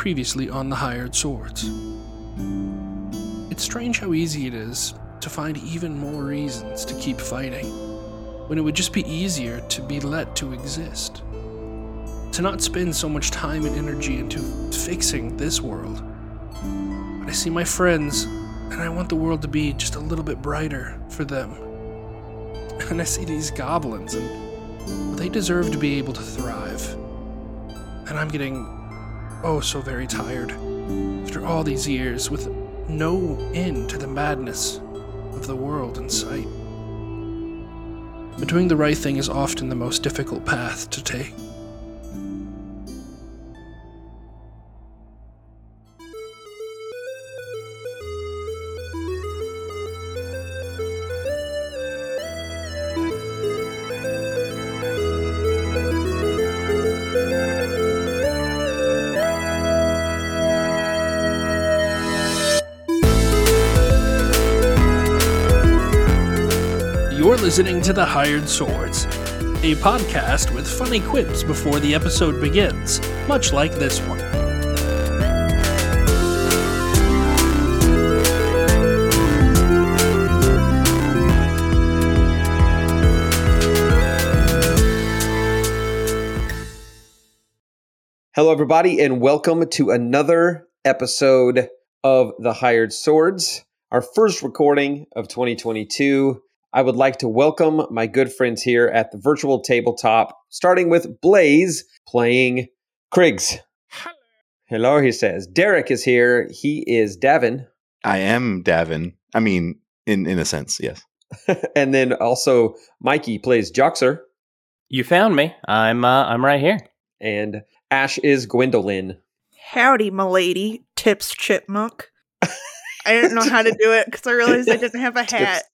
previously on the Hired Swords. It's strange how easy it is to find even more reasons to keep fighting, when it would just be easier to be let to exist. To not spend so much time and energy into fixing this world. But I see my friends, and I want the world to be just a little bit brighter for them. And I see these goblins, and they deserve to be able to thrive. And I'm getting oh so very tired after all these years with no end to the madness of the world in sight. But doing the right thing is often the most difficult path to take. Listening to The Hired Swords, a podcast with funny quips before the episode begins, much like this one. Hello, everybody, and welcome to another episode of The Hired Swords, our first recording of 2022. I would like to welcome my good friends here at the virtual tabletop, starting with Blaze playing Kriggs. Hello, he says. Derek is here. He is Davin. I am Davin. I mean, in in a sense, yes. and then also Mikey plays Joxer. You found me. I'm uh, I'm right here. And Ash is Gwendolyn. Howdy, milady, tips chipmunk. I didn't know how to do it because I realized I didn't have a hat.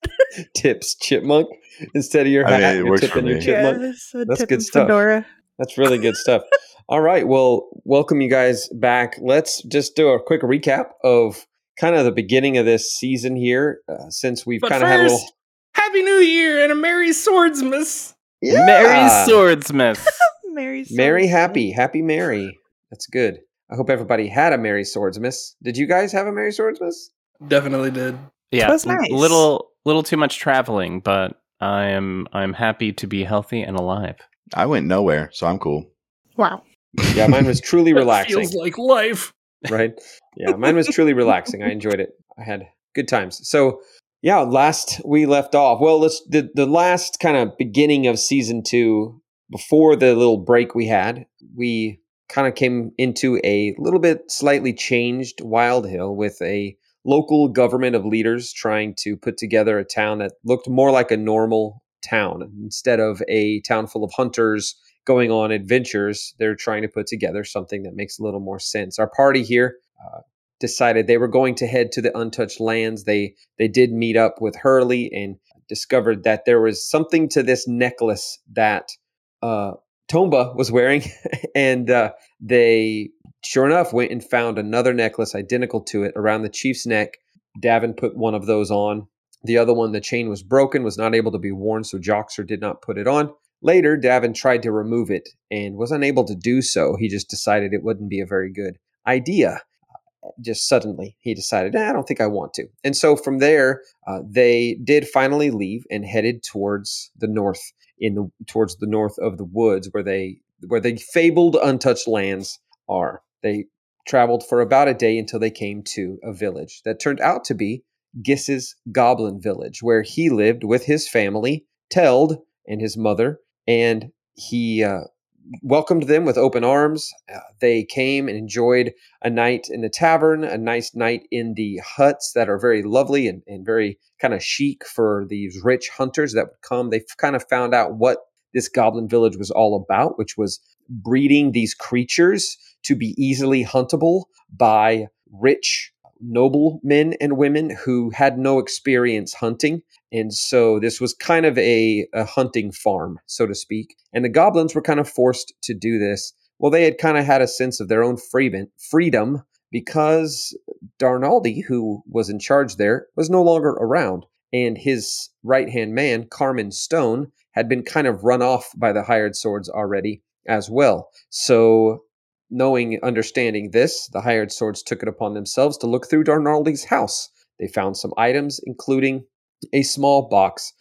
Tips Chipmunk instead of your I mean, hat. it you're works for tipping your me. chipmunk. Yeah, so That's good stuff. Fedora. That's really good stuff. All right. Well, welcome you guys back. Let's just do a quick recap of kind of the beginning of this season here, uh, since we've kind of had a little. Happy New Year and a Merry Swordsmas! Mary Swordsmith. Mary. Merry, Swordsmith. happy, happy, merry. That's good. I hope everybody had a Merry Swordsmas. Did you guys have a Merry Swordsmas? Definitely did. yeah, was nice. little little too much traveling, but I am I'm happy to be healthy and alive. I went nowhere, so I'm cool. Wow. Yeah, mine was truly That relaxing. Feels like life. right? Yeah, mine was truly relaxing. I enjoyed it. I had good times. So, yeah, last we left off. Well, let's the the last kind of beginning of season two, before the little break we had, we kind of came into a little bit slightly changed Wild Hill with a local government of leaders trying to put together a town that looked more like a normal town instead of a town full of hunters going on adventures. They're trying to put together something that makes a little more sense. Our party here uh, decided they were going to head to the untouched lands. They they did meet up with Hurley and discovered that there was something to this necklace that uh, Tomba was wearing, and uh, they sure enough went and found another necklace identical to it around the chief's neck. Davin put one of those on. The other one, the chain was broken, was not able to be worn, so Joxer did not put it on. Later, Davin tried to remove it and was unable to do so. He just decided it wouldn't be a very good idea. Just suddenly, he decided, "Eh, I don't think I want to. And so from there, uh, they did finally leave and headed towards the north, in the towards the north of the woods, where they where the fabled untouched lands are. They traveled for about a day until they came to a village that turned out to be Giss's Goblin Village, where he lived with his family, Teld and his mother, and he uh, welcomed them with open arms. Uh, they came and enjoyed a night in the tavern, a nice night in the huts that are very lovely and, and very kind of chic for these rich hunters that would come. They kind of found out what this goblin village was all about, which was breeding these creatures to be easily huntable by rich noblemen and women who had no experience hunting. And so this was kind of a, a hunting farm, so to speak. And the goblins were kind of forced to do this. Well, they had kind of had a sense of their own freedom, freedom because Darnaldi, who was in charge there, was no longer around. And his right hand man, Carmen Stone, had been kind of run off by the hired swords already as well. So knowing, understanding this, the hired swords took it upon themselves to look through Darnaldi's house. They found some items, including a small box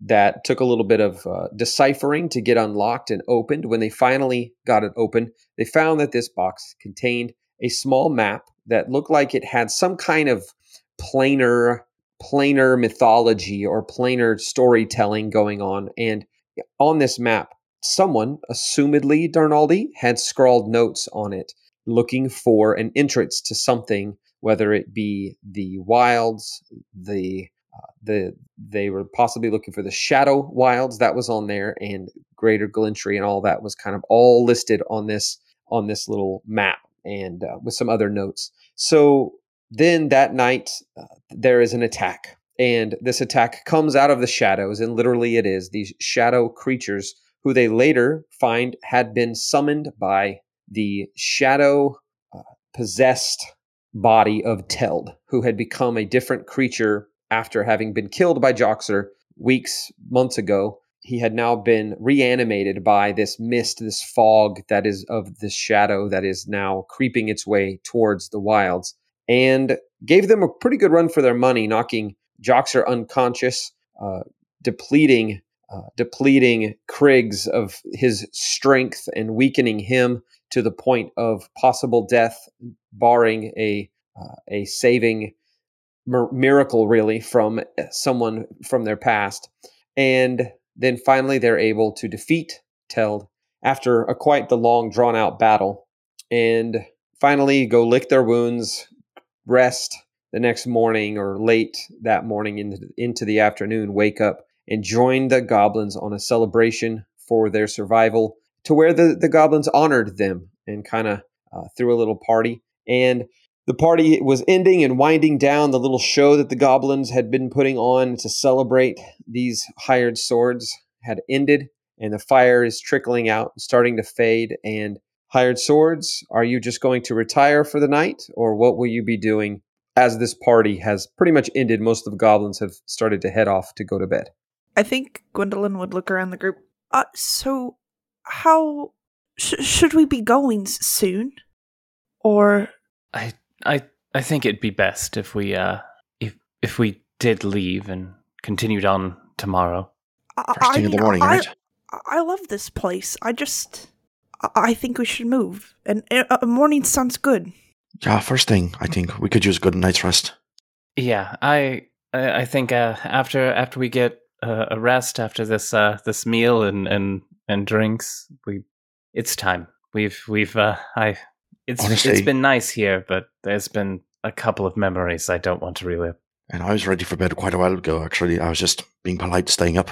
that took a little bit of uh, deciphering to get unlocked and opened. When they finally got it open, they found that this box contained a small map that looked like it had some kind of planar planar mythology or planar storytelling going on and on this map someone assumedly darnaldi had scrawled notes on it looking for an entrance to something whether it be the wilds the uh, the they were possibly looking for the shadow wilds that was on there and greater glintry and all that was kind of all listed on this on this little map and uh, with some other notes so then that night, uh, there is an attack. And this attack comes out of the shadows, and literally it is these shadow creatures who they later find had been summoned by the shadow uh, possessed body of Teld, who had become a different creature after having been killed by Joxer weeks, months ago. He had now been reanimated by this mist, this fog that is of the shadow that is now creeping its way towards the wilds and gave them a pretty good run for their money, knocking Joxer unconscious, uh, depleting uh, depleting Kriggs of his strength and weakening him to the point of possible death, barring a uh, a saving mir- miracle, really, from someone from their past. And then finally, they're able to defeat Teld after a quite the long, drawn out battle, and finally go lick their wounds, rest the next morning or late that morning into, into the afternoon, wake up and joined the goblins on a celebration for their survival to where the, the goblins honored them and kind of uh, threw a little party. And the party was ending and winding down the little show that the goblins had been putting on to celebrate these hired swords had ended and the fire is trickling out starting to fade and hired swords? Are you just going to retire for the night, or what will you be doing as this party has pretty much ended? Most of the goblins have started to head off to go to bed. I think Gwendolyn would look around the group. Uh, so how sh- should we be going soon, or I I I think it'd be best if we uh if if we did leave and continued on tomorrow. I, First thing I in the morning, I, right? I love this place. I just I- I think we should move, and uh, uh, morning sounds good. Yeah, first thing, I think we could use good night's rest. Yeah, I I, I think uh, after after we get uh, a rest after this uh, this meal and, and and drinks, we it's time. We've we've uh, I it's it's Honestly- been nice here, but there's been a couple of memories I don't want to relive. And I was ready for bed quite a while ago, actually. I was just being polite, staying up.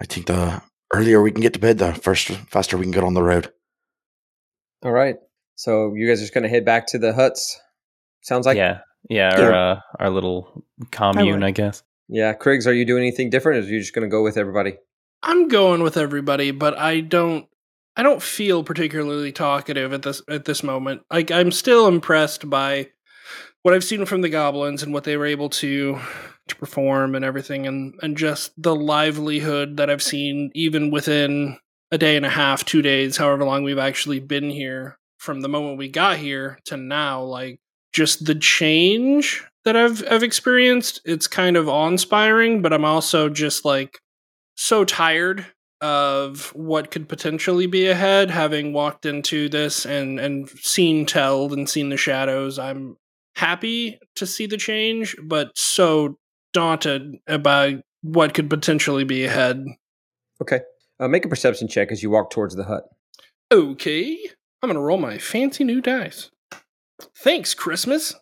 I think the earlier we can get to bed, the first faster we can get on the road. All right. So you guys are just going to head back to the huts. Sounds like yeah, yeah, our uh, our little commune, would. I guess. Yeah, Kriggs, are you doing anything different, or are you just going to go with everybody? I'm going with everybody, but I don't I don't feel particularly talkative at this at this moment. Like I'm still impressed by what I've seen from the goblins and what they were able to to perform and everything and and just the livelihood that I've seen even within a day and a half, 2 days, however long we've actually been here from the moment we got here to now like just the change that I've I've experienced. It's kind of awe-inspiring, but I'm also just like so tired of what could potentially be ahead having walked into this and and seen Teld and seen the shadows i'm happy to see the change but so daunted about what could potentially be ahead Okay. Uh, make a perception check as you walk towards the hut. okay i'm gonna roll my fancy new dice thanks christmas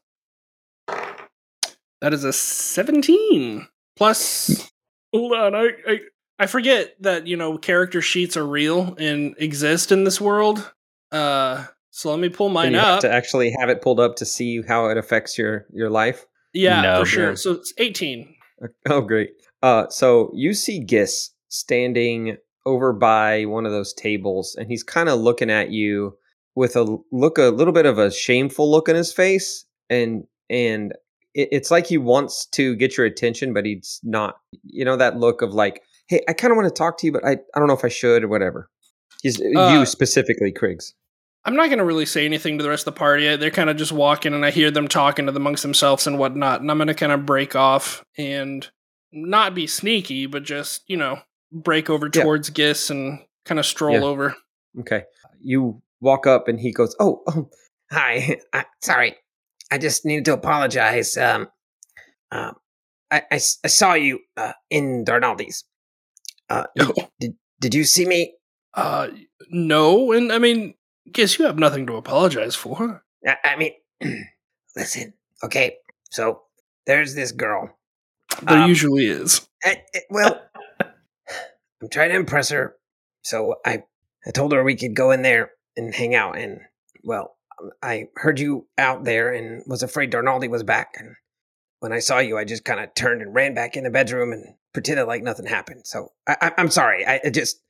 that is a 17 plus hold on i i I forget that you know character sheets are real and exist in this world. Uh, so let me pull mine you have up. to actually have it pulled up to see how it affects your your life. yeah, No, for sure. yeah. So it's eighteen. Oh, great. Uh, so you see Gis standing over by one of those tables, and he's kind of looking at you with a look, a little bit of a shameful look in his face, and and it, it's like he wants to get your attention, but he's not. You know that look of like, hey, I kind of want to talk to you, but I I don't know if I should or whatever. He's Uh, you specifically, Kriggs. I'm not going to really say anything to the rest of the party. They're kind of just walking, and I hear them talking to the amongst themselves and whatnot. And I'm going to kind of break off and not be sneaky, but just you know break over Yeah. towards Gis and kind of stroll Yeah. over. Okay. You walk up and he goes, "Oh, oh Hi, uh, sorry. I just needed to apologize. Um, um, I, I I saw you uh, in Darnaldi's. Uh, did, did, did you see me? Uh, no, and I mean, guess you have nothing to apologize for. I, I mean, listen. Okay, so there's this girl. There Um, usually is. I, I- well, I'm trying to impress her, so I I told her we could go in there and hang out. And well, I heard you out there and was afraid Darnaldi was back. And when I saw you, I just kind of turned and ran back in the bedroom and pretended like nothing happened. So I, I, I'm sorry. I, I just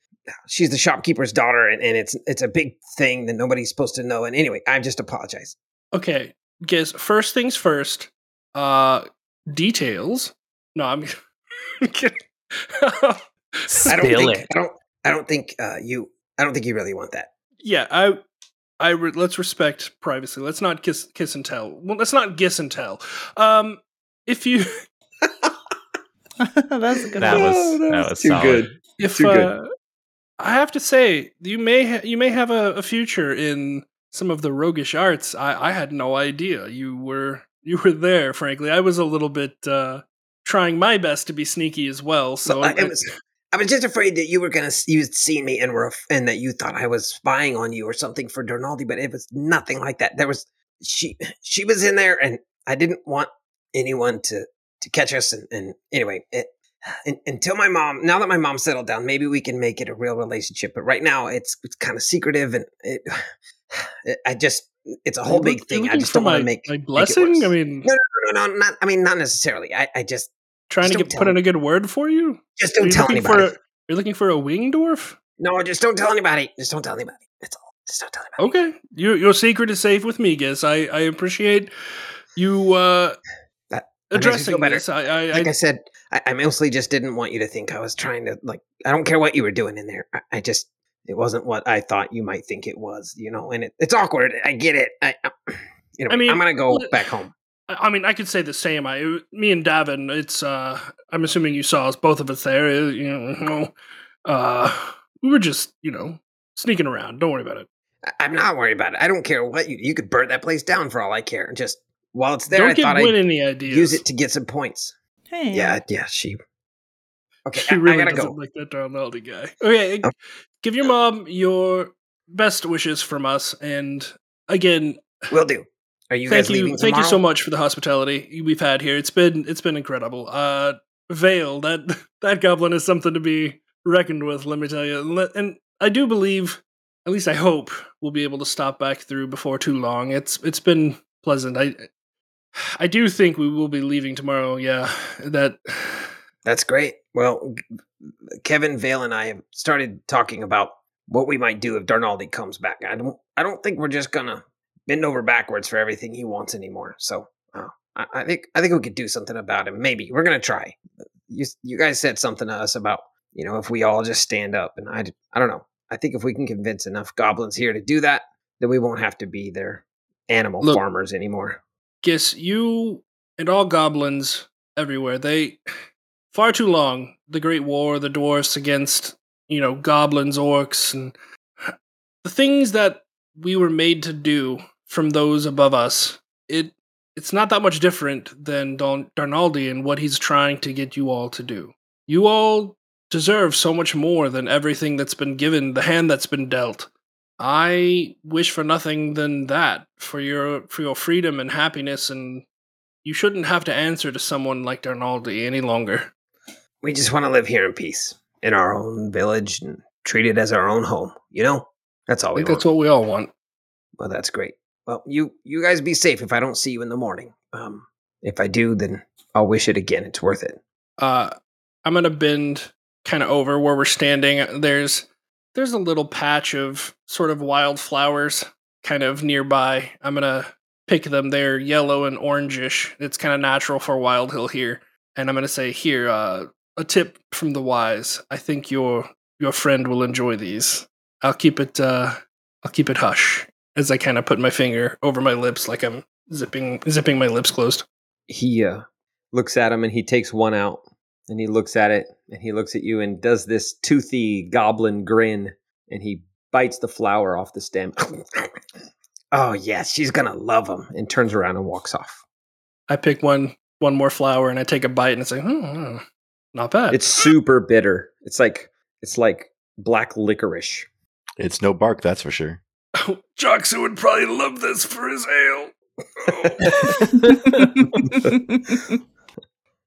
she's the shopkeeper's daughter, and, and it's it's a big thing that nobody's supposed to know. And anyway, I just apologize. Okay, Gis. First things first. Uh, details. No, I'm kidding. I don't think it. I don't I don't think uh, you I don't think you really want that. yeah, I, I re- let's respect privacy. Let's not kiss, kiss and tell. Well, let's not giss and tell. Um, if you, That's a good That one. was- Oh, that was too solid. good. if Too good. uh, I have to say, you may ha- you may have a, a future in some of the roguish arts. I, I had no idea you were you were there. Frankly, I was a little bit uh, trying my best to be sneaky as well. So Well, I, I- I was I was just afraid that you were gonna s- you see me and were and that you thought I was spying on you or something for Donaldi, but it was nothing like that. There was she she was in there, and I didn't want anyone to to catch us. And, and anyway, it, un until my mom now that my mom settled down, maybe we can make it a real relationship. But right now, it's it's kind of secretive, and it, it I just it's a whole big thing. I just don't want to make my make blessing. worse. I mean, no, no, no, no, not. I mean, not necessarily. I, I just trying just to get put in a good word for you. just don't you tell anybody. For a, you're looking for a wing dwarf. No, just don't tell anybody. Just don't tell anybody. That's all. Just don't tell anybody. Okay, your your secret is safe with me, Giz. I I appreciate you uh, That- addressing this. I I, Like I I said, I, I mostly just didn't want you to think I was trying to like. I don't care what you were doing in there. I, I just it wasn't what I thought you might think it was. You know, and it, it's awkward. I get it. I, I anyway, I mean, I'm gonna go back home. I mean, I could say the same. I, me and Davin. It's. uh I'm assuming you saw us, both of us there. uh, You know, uh, we were just, you know, sneaking around. Don't worry about it. I, I'm not worried about it. I don't care what you. You could burn that place down for all I care. Just while it's there, Don't I give thought I'd any ideas. use it to get some points. Hey, Yeah, yeah. She. Okay, She I, really I gotta doesn't go. like that Darnaldi guy. Okay, Oh. give your mom your best wishes from us, and again, Will do. Are you thank you, thank you so much for the hospitality we've had here. It's been it's been incredible. Uh, Vale, that that goblin is something to be reckoned with. Let me tell you, and I do believe, at least I hope, we'll be able to stop back through before too long. It's it's been pleasant. I I do think we will be leaving tomorrow. Yeah, that That's great. Well, Kevin Vale and I have started talking about what we might do if Darnaldi comes back. I don't. I don't think we're just gonna bend over backwards for everything he wants anymore. So uh, I, I think I think we could do something about him. Maybe we're gonna try. You you guys said something to us about you know if we all just stand up, and I I don't know. I think if we can convince enough goblins here to do that, then we won't have to be their animal Look- farmers anymore. Guess you and all goblins everywhere. They far too long. The Great War, the dwarfs against you know goblins, orcs, and the things that we were made to do from those above us. It it's not that much different than Don- Darnaldi and what he's trying to get you all to do. You all deserve so much more than everything that's been given, the hand that's been dealt. I wish for nothing than that for your for your freedom and happiness, and you shouldn't have to answer to someone like Darnaldi any longer. We just want to live here in peace in our own village and treat it as our own home. You know, that's all we want. that's what we all want. Well, that's great. Well, you you guys be safe. If I don't see you in the morning, um, if I do, then I'll wish it again. It's worth it. Uh, I'm gonna bend kind of over where we're standing. There's there's a little patch of sort of wildflowers kind of nearby. I'm gonna pick them. They're yellow and orangish. It's kind of natural for Wild Hill here. And I'm gonna say here, uh, a tip from the wise. I think your your friend will enjoy these. I'll keep it. Uh, I'll keep it hush. As I kind of put my finger over my lips, like I'm zipping zipping my lips closed. He uh, looks at him and he takes one out and he looks at it and he looks at you and does this toothy goblin grin and he bites the flower off the stem. oh yes, she's gonna love him and turns around and walks off. I pick one one more flower and I take a bite and it's like, hmm, hmm, not bad. It's super bitter. It's like it's like black licorice. It's no bark, that's for sure. Jackson would probably love this for his ale.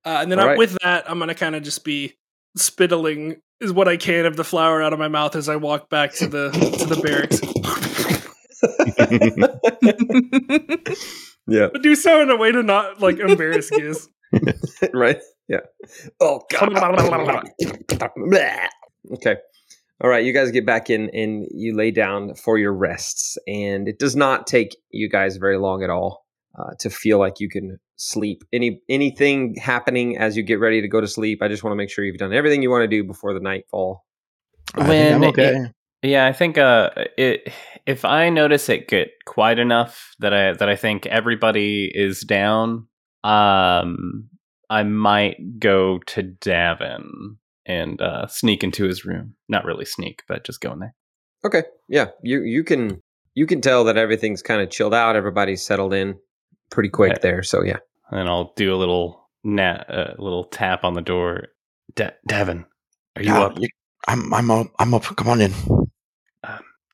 Uh, and then All I- right. with that, I'm gonna kind of just be spittling is what I can of the flour out of my mouth as I walk back to the to the barracks. yeah. but do so in a way to not like embarrass Giz. right? Yeah. Oh god. okay. All right, you guys get back in and you lay down for your rests, and it does not take you guys very long at all uh, to feel like you can sleep. Any anything happening as you get ready to go to sleep? I just want to make sure you've done everything you want to do before the nightfall. I I'm When okay. Yeah, I think uh, it, if I notice it get quiet enough that I that I think everybody is down, um, I might go to Davin and uh, sneak into his room. Not really sneak, but just go in there. Okay. Yeah, you you can you can tell that everything's kind of chilled out. Everybody's settled in pretty quick Okay. there. So yeah. And I'll do a little nat, uh, little tap on the door. Da- Davin, are you Yeah, up? you- I'm I'm up. I'm up. Come on in.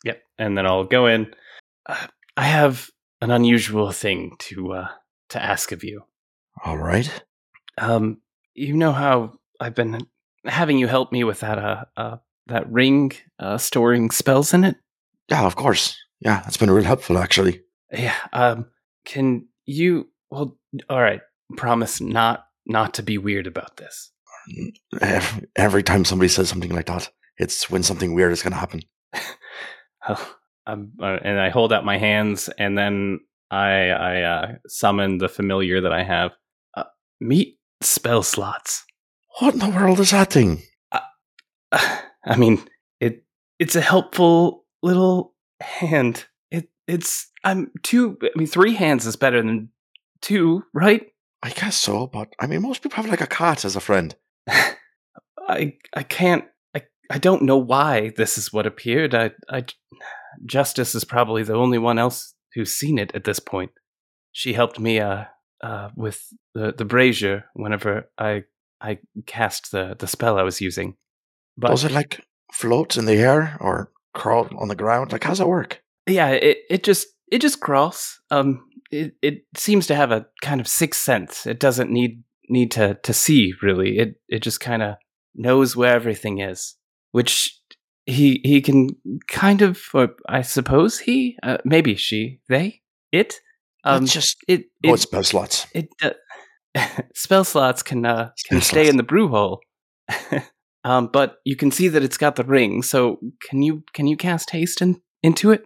Yep. And then I'll go in. Uh, I have an unusual thing to uh, to ask of you. All right. Um, you know how I've been having you help me with that uh, uh that ring uh storing spells in it? Yeah, of course. Yeah, that's been real helpful actually. Yeah. Um can you well all right, promise not not to be weird about this. Every, every time somebody says something like that, it's when something weird is going to happen. Oh, uh, and I hold out my hands and then I I uh summon the familiar that I have. Uh, meet spell slots. What in the world is that thing? I mean, it it's a helpful little hand. It it's I'm two. I mean, three hands is better than two, right? I guess so, but I mean, most people have like a cat as a friend. I I can't. I I don't know why this is what appeared. I I Justice is probably the only one else who's seen it at this point. She helped me uh uh with the the brazier whenever I I cast the the spell I was using. But Does it like float in the air or crawl on the ground? Like, how's it work? yeah it, it just it just crawls um it, it seems to have a kind of sixth sense it doesn't need need to to see really it it just kind of knows where everything is which he he can kind of or i suppose he uh, maybe she they it um Let's just it it, with spell slots. it uh, spell slots can uh, can stay slots. in the brew hole um but you can see that it's got the ring so can you can you cast haste in, into it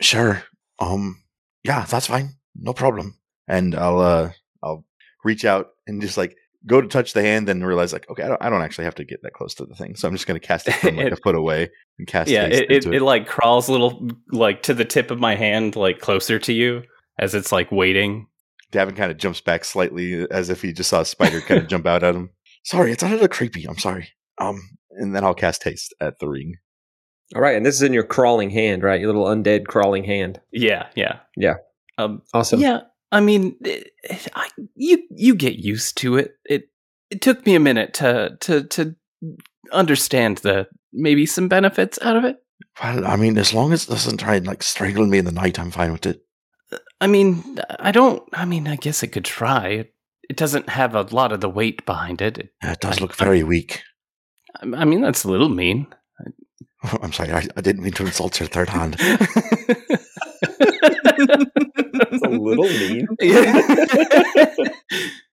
Sure. Um. Yeah, that's fine. No problem. And I'll uh I'll reach out and just like go to touch the hand and realize like okay I don't, I don't actually have to get that close to the thing so I'm just gonna cast it from like a foot away and cast yeah it, it, into it like crawls a little like to the tip of my hand like closer to you as it's like waiting Davin kind of jumps back slightly as if he just saw a spider kind of jump out at him. Sorry, it's a little creepy. I'm sorry. Um, and then I'll cast haste at the ring. All right, and this is in your crawling hand, right? Your little undead crawling hand. yeah yeah Yeah. um Awesome. yeah i mean it, it- I, you you get used to it it it took me a minute to to to understand the maybe some benefits out of it Well, I mean, as long as it doesn't try and like strangle me in the night, I'm fine with it. I mean i don't i mean i guess it could try it, it doesn't have a lot of the weight behind it, it Yeah, It does I- look very weak. I I mean, that's a little mean. I'm sorry, I, I didn't mean to insult your third hand. That's a little mean.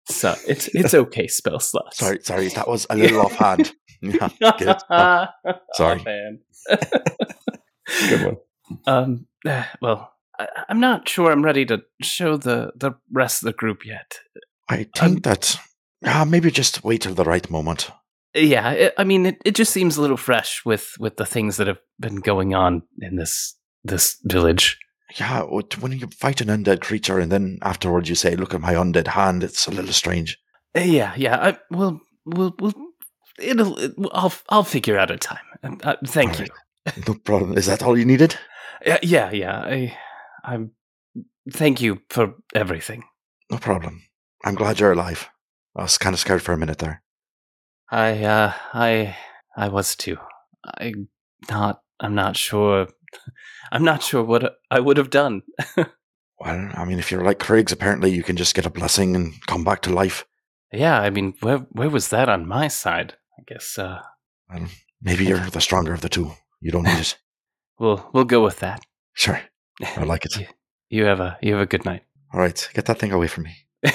so it's it's okay, spell slots. Sorry, sorry, that was a little offhand. Yeah, get it? Oh, sorry. Oh, man. Good one. Um. eh, Well, I, I'm not sure I'm ready to show the the rest of the group yet. I think that ah, maybe just wait till the right moment. Yeah, it, I mean, it, it just seems a little fresh with with the things that have been going on in this this village. Yeah, when you fight an undead creature and then afterwards you say, "Look at my undead hand," it's a little strange. Uh, yeah, yeah. I, we'll, we'll, we'll. It'll. It, I'll, I'll figure out a time. Uh, uh, thank you. No problem. Is that all you needed? Yeah, yeah, yeah. I, I'm. Thank you for everything. No problem. I'm glad you're alive. I was kind of scared for a minute there. I, uh, I, I was too. I not. I'm not sure. I'm not sure what I would have done. Well, I mean, if you're like Kriggs, apparently you can just get a blessing and come back to life. yeah, I mean, where, where was that on my side? I guess. Uh, Well, maybe you're the stronger of the two. You don't need it. we'll, we'll go with that. Sure. I like it. You, have a, you have a good night. All right, get that thing away from me.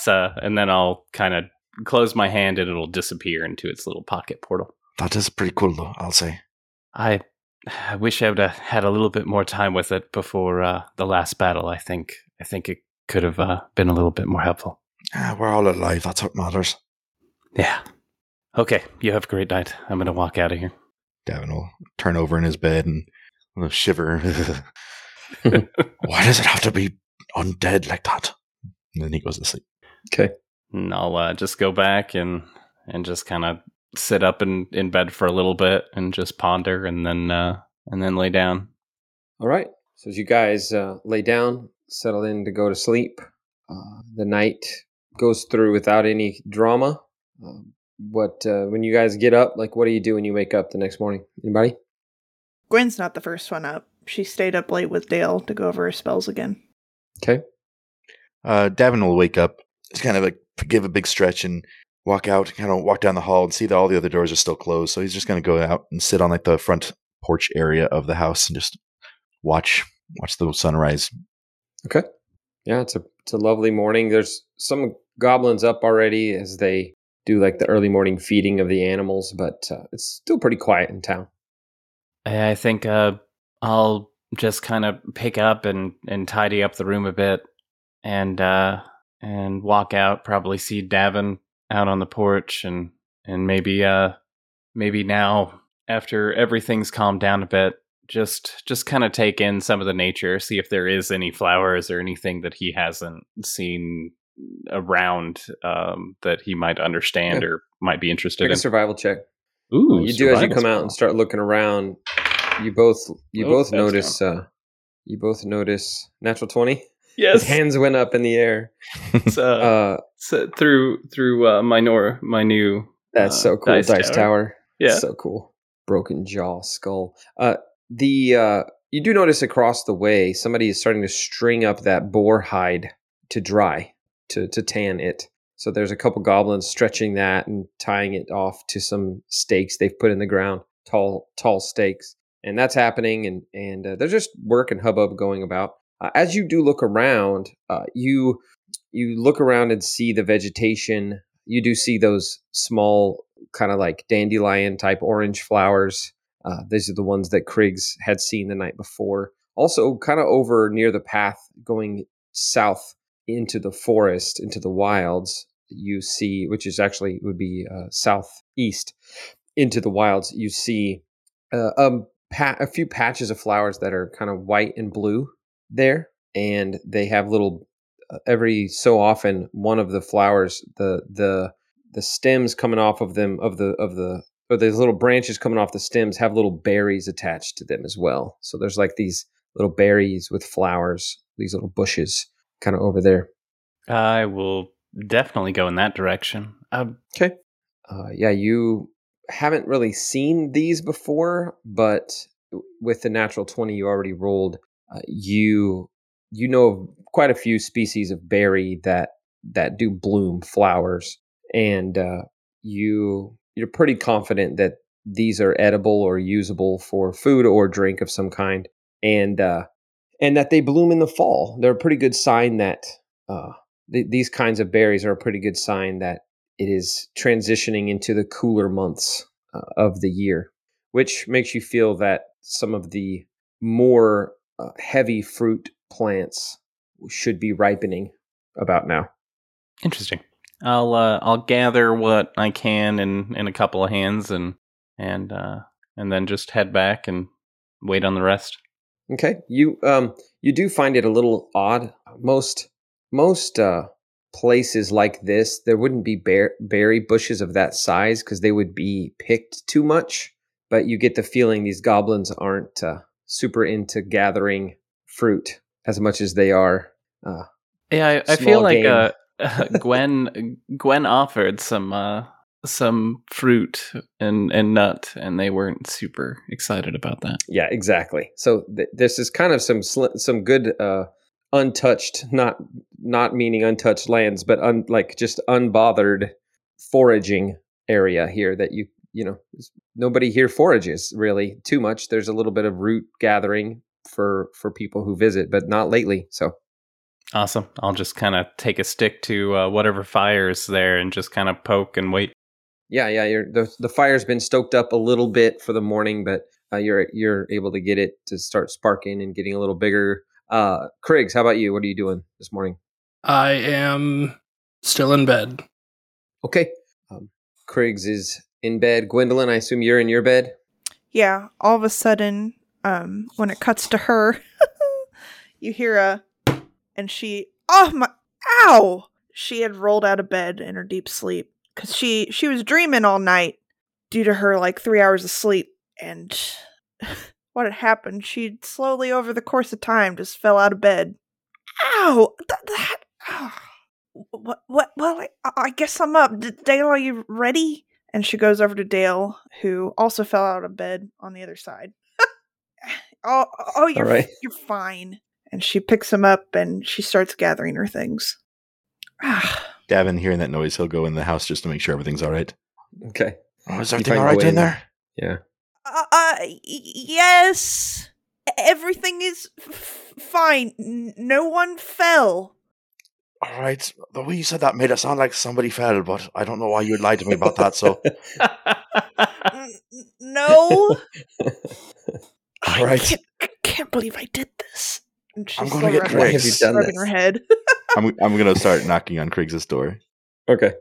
so, and then I'll kind of close my hand and it'll disappear into its little pocket portal. That is pretty cool, though. I'll say. I, I wish I would have had a little bit more time with it before uh, the last battle. I think, I think it could have uh, been a little bit more helpful. Ah, we're all alive. That's what matters. Yeah. Okay. You have a great night. I'm gonna walk out of here. Davin will turn over in his bed and shiver. Why does it have to be undead like that? And then he goes to sleep. Okay. And I'll uh, just go back and and just kind of sit up in, in bed for a little bit and just ponder and then uh, and then lay down. All right. So as you guys uh, lay down, settle in to go to sleep, uh, the night goes through without any drama. Um, what uh, when you guys get up, like what do you do when you wake up the next morning? Anybody? Gwen's not the first one up. She stayed up late with Dale to go over her spells again. Okay. Uh, Davin will wake up, just kind of like give a big stretch and walk out, kind of walk down the hall and see that all the other doors are still closed. So he's just going to go out and sit on like the front porch area of the house and just watch watch the sunrise. Okay. Yeah, it's a it's a lovely morning. There's some goblins up already as they do like the early morning feeding of the animals, but uh, it's still pretty quiet in town. I think uh, I'll just kind of pick up and, and tidy up the room a bit, and uh, and walk out. Probably see Davin out on the porch, and and maybe uh maybe now after everything's calmed down a bit, just just kind of take in some of the nature, see if there is any flowers or anything that he hasn't seen around um, that he might understand Yeah. or might be interested Make a in. survival check. Ooh, you do as you survival come out and start looking around. You both you Oh, both that's notice uh, you both notice natural twenty. Yes, Hands went up in the air. It's, uh, Uh, so through through uh, my nor my new that's uh, so cool. Dice, dice tower. tower. yeah So cool. Broken jaw, skull. Uh, the uh, you do notice across the way somebody is starting to string up that boar hide to dry to to tan it. So there's a couple goblins stretching that and tying it off to some stakes they've put in the ground, tall tall stakes, and that's happening. And and uh, there's just work and hubbub going about. Uh, as you do look around, uh, you you look around and see the vegetation. You do see those small kind of like dandelion type orange flowers. Uh, these are the ones that Kriggs had seen the night before. Also, kind of over near the path going south into the forest, into the wilds, you see, which is actually would be uh, southeast into the wilds, you see uh, um, pa- a few patches of flowers that are kind of white and blue there, and they have little. Uh, every so often, one of the flowers, the the the stems coming off of them of the of the or these little branches coming off the stems have little berries attached to them as well. So there's like these little berries with flowers, these little bushes kind of over there. I will definitely go in that direction. Um, Okay. Uh, yeah, you haven't really seen these before, but with the natural twenty you already rolled, uh, you you know quite a few species of berry that that do bloom flowers, and uh, you you're pretty confident that these are edible or usable for food or drink of some kind, and uh, and that they bloom in the fall. They're a pretty good sign that uh, th- these kinds of berries are a pretty good sign that it is transitioning into the cooler months uh, of the year, which makes you feel that some of the more uh, heavy fruit plants should be ripening about now. interesting. I'll uh, I'll gather what I can in, in a couple of hands and and uh, and then just head back and wait on the rest. Okay, you um you do find it a little odd. Most most uh places like this, there wouldn't be bear, berry bushes of that size because they would be picked too much. But you get the feeling these goblins aren't uh, super into gathering fruit as much as they are. Uh, Yeah, I, I feel like uh, Gwen Gwen offered some uh, some fruit and and nut, and they weren't super excited about that. yeah, exactly. So th- this is kind of some sl- some good uh, untouched, not not meaning untouched lands, but un- like just unbothered foraging area here that you you know nobody here forages really too much. There's a little bit of root gathering for for people who visit, but not lately. So Awesome. I'll just kind of take a stick to uh, whatever fire is there and just kind of poke and wait. yeah, yeah, you're, the the fire's been stoked up a little bit for the morning, but uh, you're you're able to get it to start sparking and getting a little bigger. Uh, Kriggs, how about you? What are you doing this morning? I am still in bed. Okay. Um, Kriggs is in bed. Gwendolyn, I assume you're in your bed. Yeah, all of a sudden, um, when it cuts to her, you hear a, and she, oh my, ow! She had rolled out of bed in her deep sleep because she she was dreaming all night due to her like three hours of sleep, and what had happened? She slowly, over the course of time, just fell out of bed. Ow! Th- that. ah. What? What? Well, I, I guess I'm up. D- Dale, are you ready? And she goes over to Dale, who also fell out of bed on the other side. oh, oh, you're right. you're fine. And she picks him up and she starts gathering her things. Davin, hearing that noise, he'll go in the house just to make sure everything's all right. Okay. Oh, is everything all right in there? Yeah. Uh, uh, y- yes, everything is f- fine. N- no one fell. All right. The way you said that made it sound like somebody fell, but I don't know why you'd lie to me about that. So, N- n- no. I All right. can't, I can't believe I did this. She's I'm gonna get rubbing- Why have you done this? her head. I'm I'm gonna start knocking on Kriggs' door, Okay.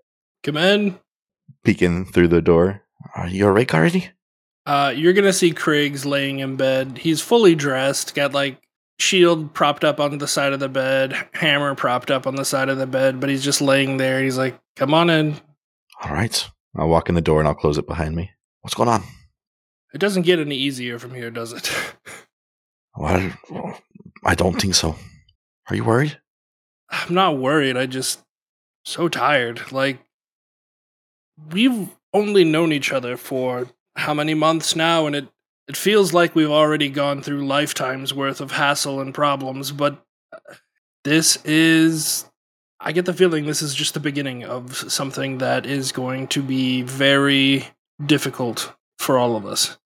Come in. peeking through the door. Are you awake already? Uh, you're gonna see Kriggs laying in bed. He's fully dressed, got like shield propped up on the side of the bed, hammer propped up on the side of the bed, but he's just laying there. He's like, "Come on in." All right. I'll walk in the door and I'll close it behind me. What's going on? It doesn't get any easier from here, does it? Well, I don't think so. Are you worried? I'm not worried. I just so tired. Like we've only known each other for how many months now and it it feels like we've already gone through lifetimes worth of hassle and problems, but uh, this is I get the feeling this is just the beginning of something that is going to be very difficult for all of us.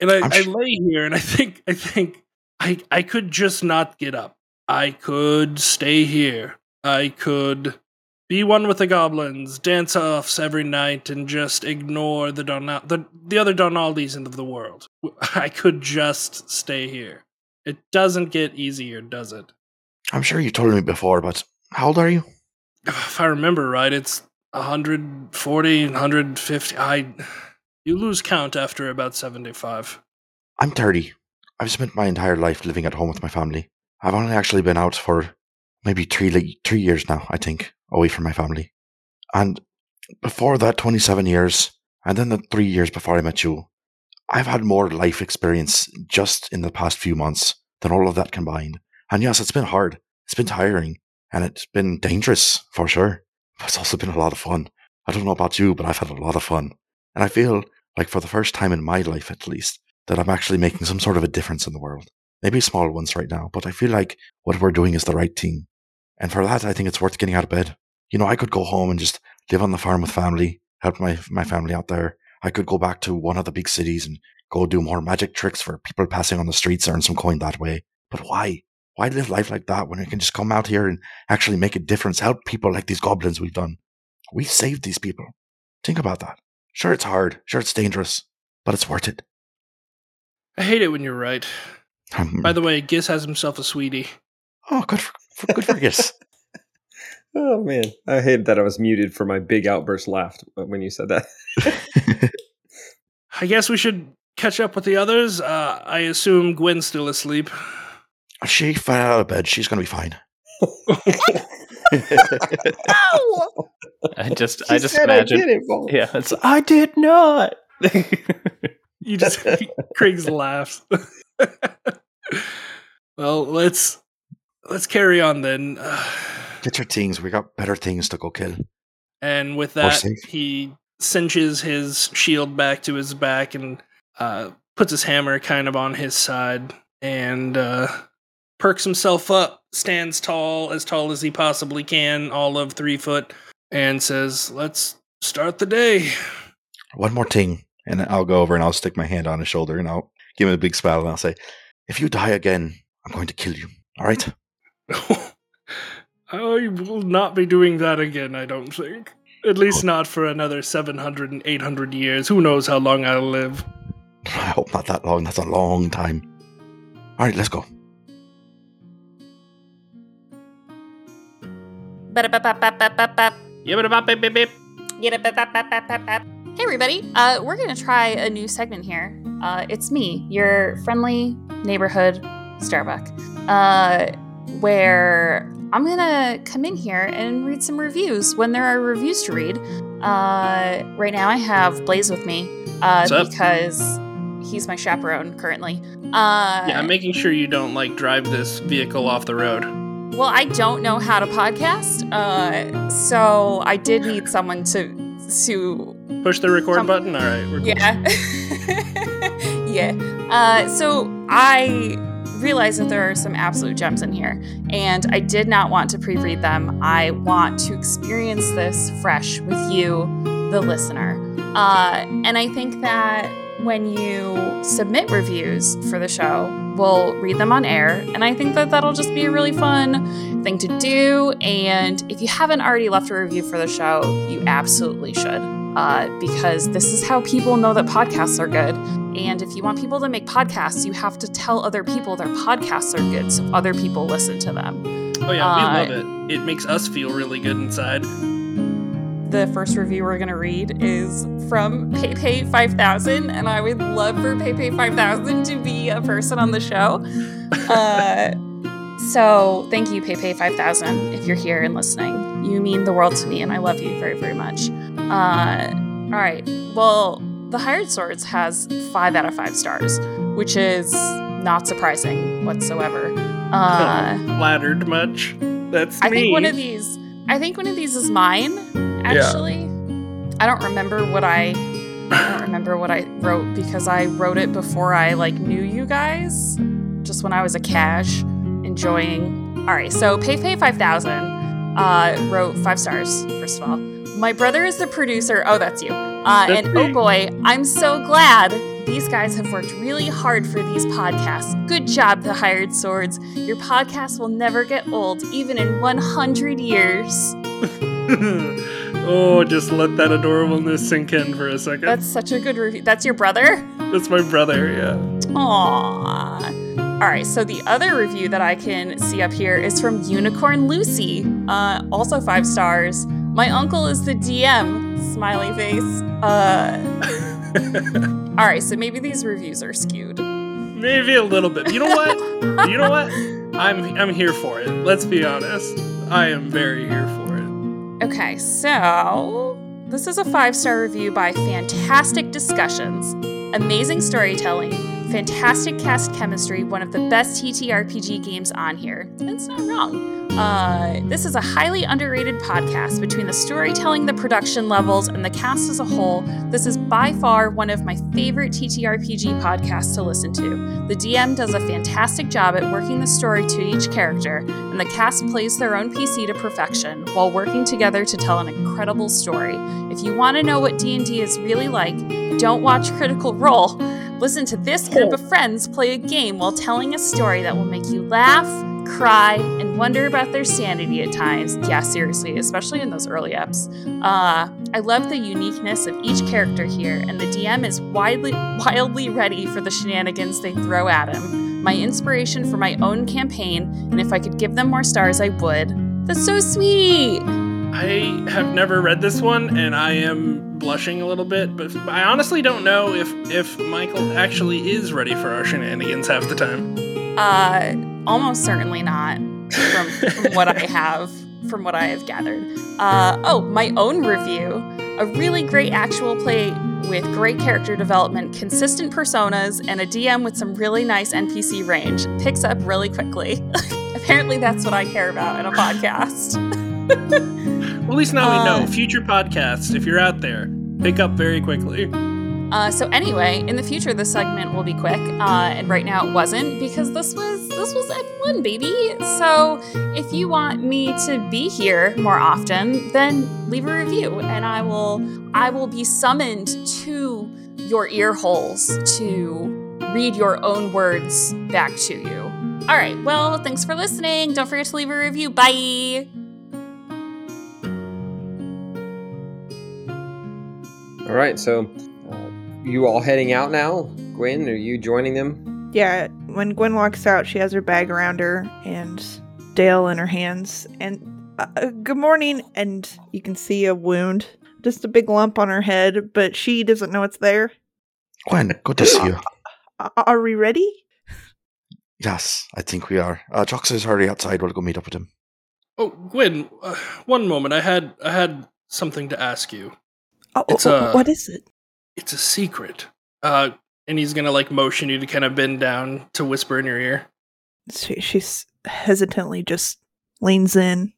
And I, I'm I sh- lay here and I think I think I I could just not get up. I could stay here. I could be one with the goblins, dance offs every night, and just ignore the Donal- the the other Donaldis of the world. I could just stay here. It doesn't get easier, does it? I'm sure you told me before, but how old are you? If I remember right, it's 140, 150. I you lose count after about 75. I'm 30. I've spent my entire life living at home with my family. I've only actually been out for maybe three three years now, I think, away from my family. And before that, 27 years, and then the three years before I met you, I've had more life experience just in the past few months than all of that combined. And yes, it's been hard. It's been tiring. And it's been dangerous, for sure. But it's also been a lot of fun. I don't know about you, but I've had a lot of fun. And I feel like for the first time in my life, at least, that I'm actually making some sort of a difference in the world. Maybe small ones right now, but I feel like what we're doing is the right thing. And for that, I think it's worth getting out of bed. You know, I could go home and just live on the farm with family, help my, my family out there. I could go back to one of the big cities and go do more magic tricks for people passing on the streets, earn some coin that way. But why? Why live life like that when you can just come out here and actually make a difference, help people like these goblins we've done? We've saved these people. Think about that. Sure, it's hard. Sure, it's dangerous, but it's worth it. I hate it when you're right. By the way, Giss has himself a sweetie. Oh, good for, for good for Gis. Oh man, I hated that I was muted for my big outburst laugh when you said that. I guess we should catch up with the others. Uh, I assume Gwen's still asleep. She fell out of bed. She's going to be fine. No! I just She I just said imagine. I did it, Paul. yeah, it's I did not. You just Kriggs laughs. well, let's let's carry on then. Get your things. We got better things to go kill. And with that, he cinches his shield back to his back and uh, puts his hammer kind of on his side and uh, perks himself up, stands tall, as tall as he possibly can, all of three foot, and says, Let's start the day. One more thing. And I'll go over and I'll stick my hand on his shoulder and I'll give him a big smile and I'll say, If you die again, I'm going to kill you. All right? I will not be doing that again, I don't think. At least not for another 700 and 800 years. Who knows how long I'll live. I hope not that long. That's a long time. All right, let's go. Hey, everybody. Uh, we're going to try a new segment here. Uh, it's me, your friendly neighborhood Starbuck, uh, where I'm going to come in here and read some reviews when there are reviews to read. Uh, right now, I have Blaze with me uh, because he's my chaperone currently. Uh, Yeah, I'm making sure you don't like drive this vehicle off the road. Well, I don't know how to podcast, uh, so I did need someone to to Push the record Come- button. All right, yeah yeah. Uh, so I realized that there are some absolute gems in here, and I did not want to pre-read them. I want to experience this fresh with you, the listener. Uh, and I think that when you submit reviews for the show, we'll read them on air. And I think that that'll just be a really fun thing to do. And if you haven't already left a review for the show, you absolutely should. Uh, because this is how people know that podcasts are good. And if you want people to make podcasts, you have to tell other people their podcasts are good so other people listen to them. Oh yeah, Uh, we love it. It makes us feel really good inside. the first review we're going to read is from PayPay5000, and I would love for PayPay5000 to be a person on the show. Uh, so thank you, PayPay5000, if you're here and listening. You mean the world to me, and I love you very, very much. Uh, all right. Well, The Hired Swords has five out of five stars, which is not surprising whatsoever. Uh, Flattered much. That's I me. think one of these. I think one of these is mine. Actually, I don't remember what I. I don't remember what I wrote because I wrote it before I like knew you guys. Just when I was a cash, enjoying. All right, so PayPay five thousand uh, wrote five stars. First of all, my brother is the producer. Oh, that's you. Uh, and oh boy, I'm so glad these guys have worked really hard for these podcasts. Good job, The Hired Swords. Your podcast will never get old, even in 100 years. oh, just let that adorableness sink in for a second. That's such a good review. That's your brother? That's my brother, yeah. Aww. All right, so the other review that I can see up here is from Unicorn Lucy, uh, also five stars. My uncle is the DM, smiley face. Uh, all right, so maybe these reviews are skewed. Maybe a little bit. You know what? you know what? I'm I'm here for it. Let's be honest. I am very here for it. Okay, so this is a five star review by Fantastic Discussions. Amazing storytelling, fantastic cast chemistry, one of the best TTRPG games on here. That's not wrong. Uh, this is a highly underrated podcast between the storytelling, the production levels, and the cast as a whole. This is by far one of my favorite TTRPG podcasts to listen to. The DM does a fantastic job at working the story to each character, and the cast plays their own PC to perfection while working together to tell an incredible story. If you want to know what D&D is really like, don't watch Critical Role. Listen to this group of friends play a game while telling a story that will make you laugh, cry, and wonder about their sanity at times. Yeah, seriously, especially in those early eps. Uh, I love the uniqueness of each character here, and the DM is widely, wildly ready for the shenanigans they throw at him. My inspiration for my own campaign, and if I could give them more stars, I would. That's so sweet. I have never read this one, and I am blushing a little bit. But I honestly don't know if if Michael actually is ready for our shenanigans half the time. Uh, almost certainly not from, from what I have from what I have gathered. Uh, oh, my own review. A really great actual play with great character development, consistent personas, and a DM with some really nice NPC range. Picks up really quickly. Apparently, that's what I care about in a podcast. Well, at least now we Uh, know. Future podcasts, if you're out there, pick up very quickly. Uh, so anyway, in the future, this segment will be quick, uh, and right now it wasn't because this was this was Act One, baby. So if you want me to be here more often, then leave a review, and I will I will be summoned to your ear holes to read your own words back to you. All right. Well, thanks for listening. Don't forget to leave a review. Bye. All right, so uh, you all heading out now? Gwen, are you joining them? Yeah, when Gwen walks out, she has her bag around her and Dale in her hands. And uh, uh, good morning. And you can see a wound, just a big lump on her head, but she doesn't know it's there. Gwen, good to see you. Uh, are we ready? Yes, I think we are. Uh, Jox is already outside. We'll go meet up with him. Oh, Gwen, uh, one moment. I had I had something to ask you. Oh, It's, oh, uh, what is it? It's a secret. Uh, and he's gonna like motion you to kind of bend down to whisper in your ear. She, she's hesitantly just leans in.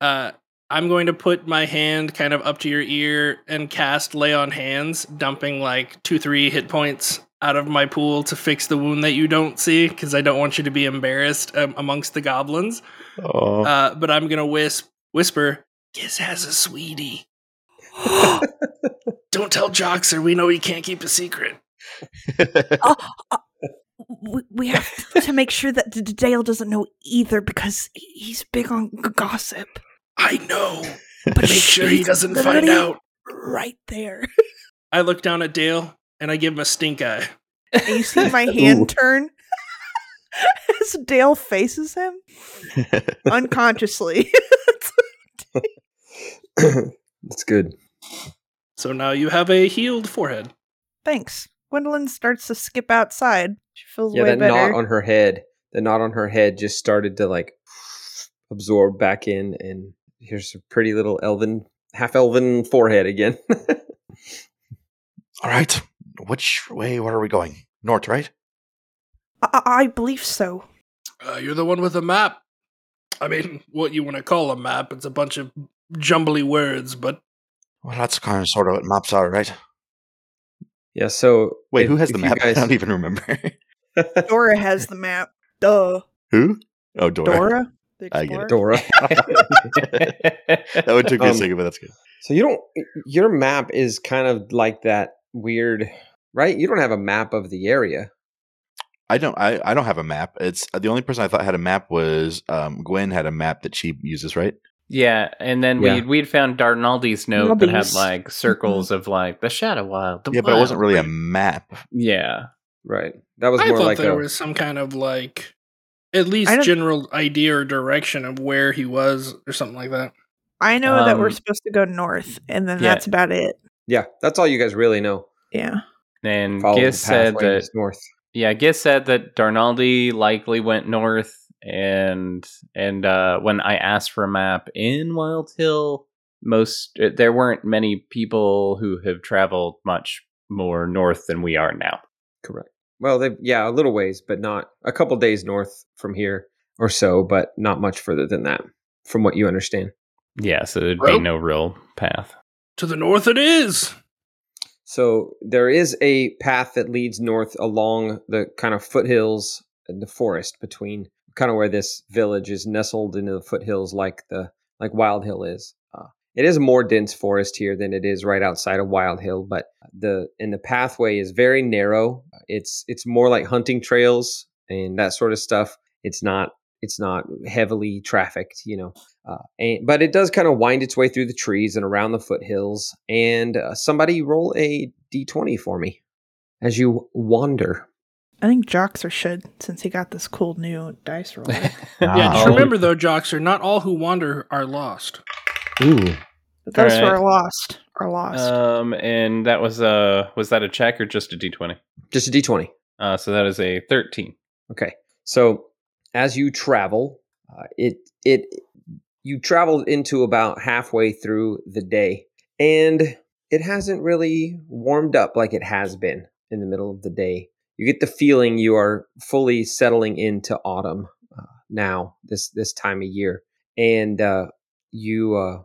Uh, I'm going to put my hand kind of up to your ear and cast lay on hands, dumping like two, three hit points out of my pool to fix the wound that you don't see because I don't want you to be embarrassed um, amongst the goblins. Oh. Uh, but I'm gonna wisp, whisper, Giz has a sweetie. Don't tell Joxer. We know he can't keep a secret. oh, uh, we, we have to make sure that D- D- Dale doesn't know either because he's big on g- gossip. I know. But Make sure he doesn't find out. Right there. I look down at Dale and I give him a stink eye. And you see my Ooh. hand turn as Dale faces him unconsciously. That's good. So now you have a healed forehead. Thanks. Gwendolyn starts to skip outside. She feels Yeah, way that better. knot on her head, the knot on her head just started to like absorb back in, and here's a pretty little elven, half elven forehead again. All right. Which way? Where are we going? North, right? I-, I I believe so. Uh, you're the one with a map. I mean, what you want to call a map? It's a bunch of jumbly words, but Well, that's kind of sort of what maps are, right? yeah. So Wait, if- who has the map? Guys, I don't even remember. Dora has the map. Duh. who? Oh, Dora. Dora? I get it. Dora. that would took me a Um, second, but that's good. So you don't. Your map is kind of like that weird, right? You don't have a map of the area. I don't. I, I don't have a map. It's uh, the only person I thought had a map was um, Gwen had a map that she uses, right? Yeah, and then Yeah. we we'd found Darnaldi's note that had like circles of like the Shadow Wild. The yeah, but it wasn't really a map. Yeah, Right. That was I more thought like there a. was some kind of like, at least general idea or direction of where he was or something like that. I know that we're Um, supposed to go north, and then yeah. that's about it. Yeah, that's all you guys really know. Yeah. and Follow Giz said that north. yeah, Giz said that Darnaldi likely went north, and and uh, when I asked for a map in Wild Hill, most uh, there weren't many people who have traveled much more north than we are now. Correct. Well, they yeah, a little ways, but not a couple days north from here or so, but not much further than that, from what you understand. Yeah, so there'd Well- be no real path. To the north it is. So there is a path that leads north along the kind of foothills and the forest between kind of where this village is nestled into the foothills like the like Wild Hill is. Uh, it is a more dense forest here than it is right outside of Wild Hill, but the and the pathway is very narrow. It's it's more like hunting trails and that sort of stuff. It's not it's not heavily trafficked, you know. Uh, and, but it does kind of wind its way through the trees and around the foothills. And uh, somebody roll a d20 for me as you wander. I think Joxer should, since he got this cool new dice roll. Yeah, Ah, just oh. remember though, Joxer, not all who wander are lost. Ooh. But those who are lost. Are lost. Um, and that was uh was that a check or just a d twenty? Just a d20. Uh, so that is a thirteen. Okay. So as you travel, uh, it it you traveled into about halfway through the day, and it hasn't really warmed up like it has been in the middle of the day. You get the feeling you are fully settling into autumn uh, now this this time of year, and uh, you, uh,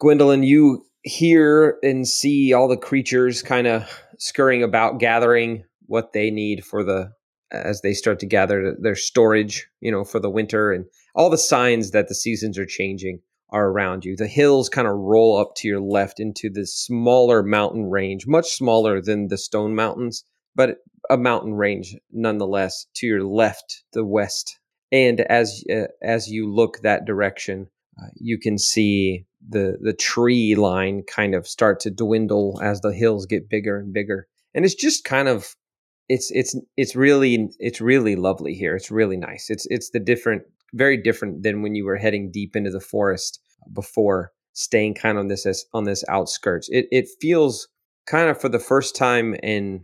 Gwendolyn, you hear and see all the creatures kind of scurrying about, gathering what they need for the as they start to gather their storage, you know, for the winter. And all the signs that the seasons are changing are around you. The hills kind of roll up to your left into this smaller mountain range, much smaller than the Stone Mountains, but a mountain range nonetheless to your left, the west. And as uh, as you look that direction, uh, you can see the the tree line kind of start to dwindle as the hills get bigger and bigger. And it's just kind of it's it's it's really it's really lovely here. It's really nice. It's it's the different very different than when you were heading deep into the forest before staying kind of on this on this outskirts. It it feels kind of for the first time and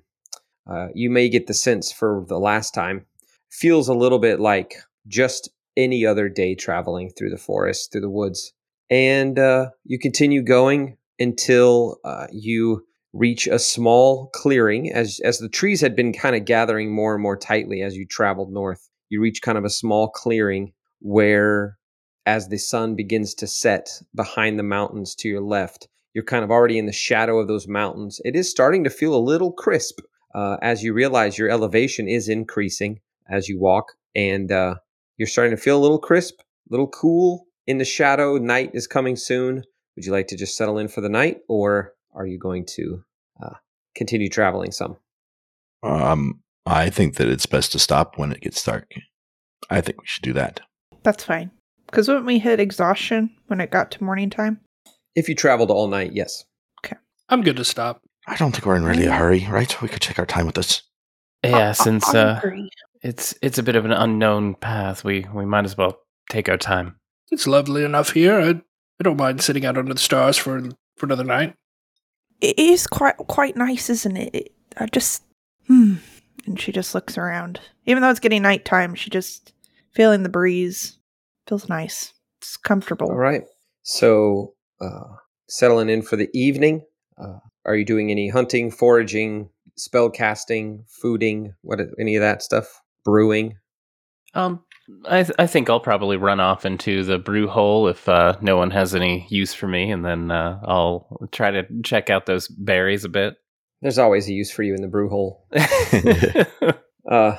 uh, you may get the sense for the last time feels a little bit like just any other day traveling through the forest through the woods. And uh, you continue going until uh, you reach a small clearing. As as the trees had been kind of gathering more and more tightly as you traveled north you reach kind of a small clearing where as the sun begins to set behind the mountains to your left you're kind of already in the shadow of those mountains. It is starting to feel a little crisp uh, as you realize your elevation is increasing as you walk and uh, you're starting to feel a little crisp a little cool in the shadow night is coming soon would you like to just settle in for the night or are you going to uh, continue traveling some Um, I think that it's best to stop when it gets dark. I think we should do that. That's fine. Because wouldn't we hit exhaustion when it got to morning time? if you traveled all night yes Okay. I'm good to stop. I don't think we're in really a hurry, right? We could take our time with this. Yeah, since uh, it's it's a bit of an unknown path, we we might as well take our time. It's lovely enough here. I, I don't mind sitting out under the stars for for another night. It is quite quite nice, isn't it? it? I just hmm. And she just looks around. Even though it's getting nighttime, she just feeling the breeze. Feels nice. It's comfortable. all right so uh, settling in for the evening uh, are you doing any hunting foraging spell casting fooding what any of that stuff? Brewing? Um, I th- I think I'll probably run off into the brew hole if uh, no one has any use for me, and then uh, I'll try to check out those berries a bit. there's always a use for you in the brew hole. Uh,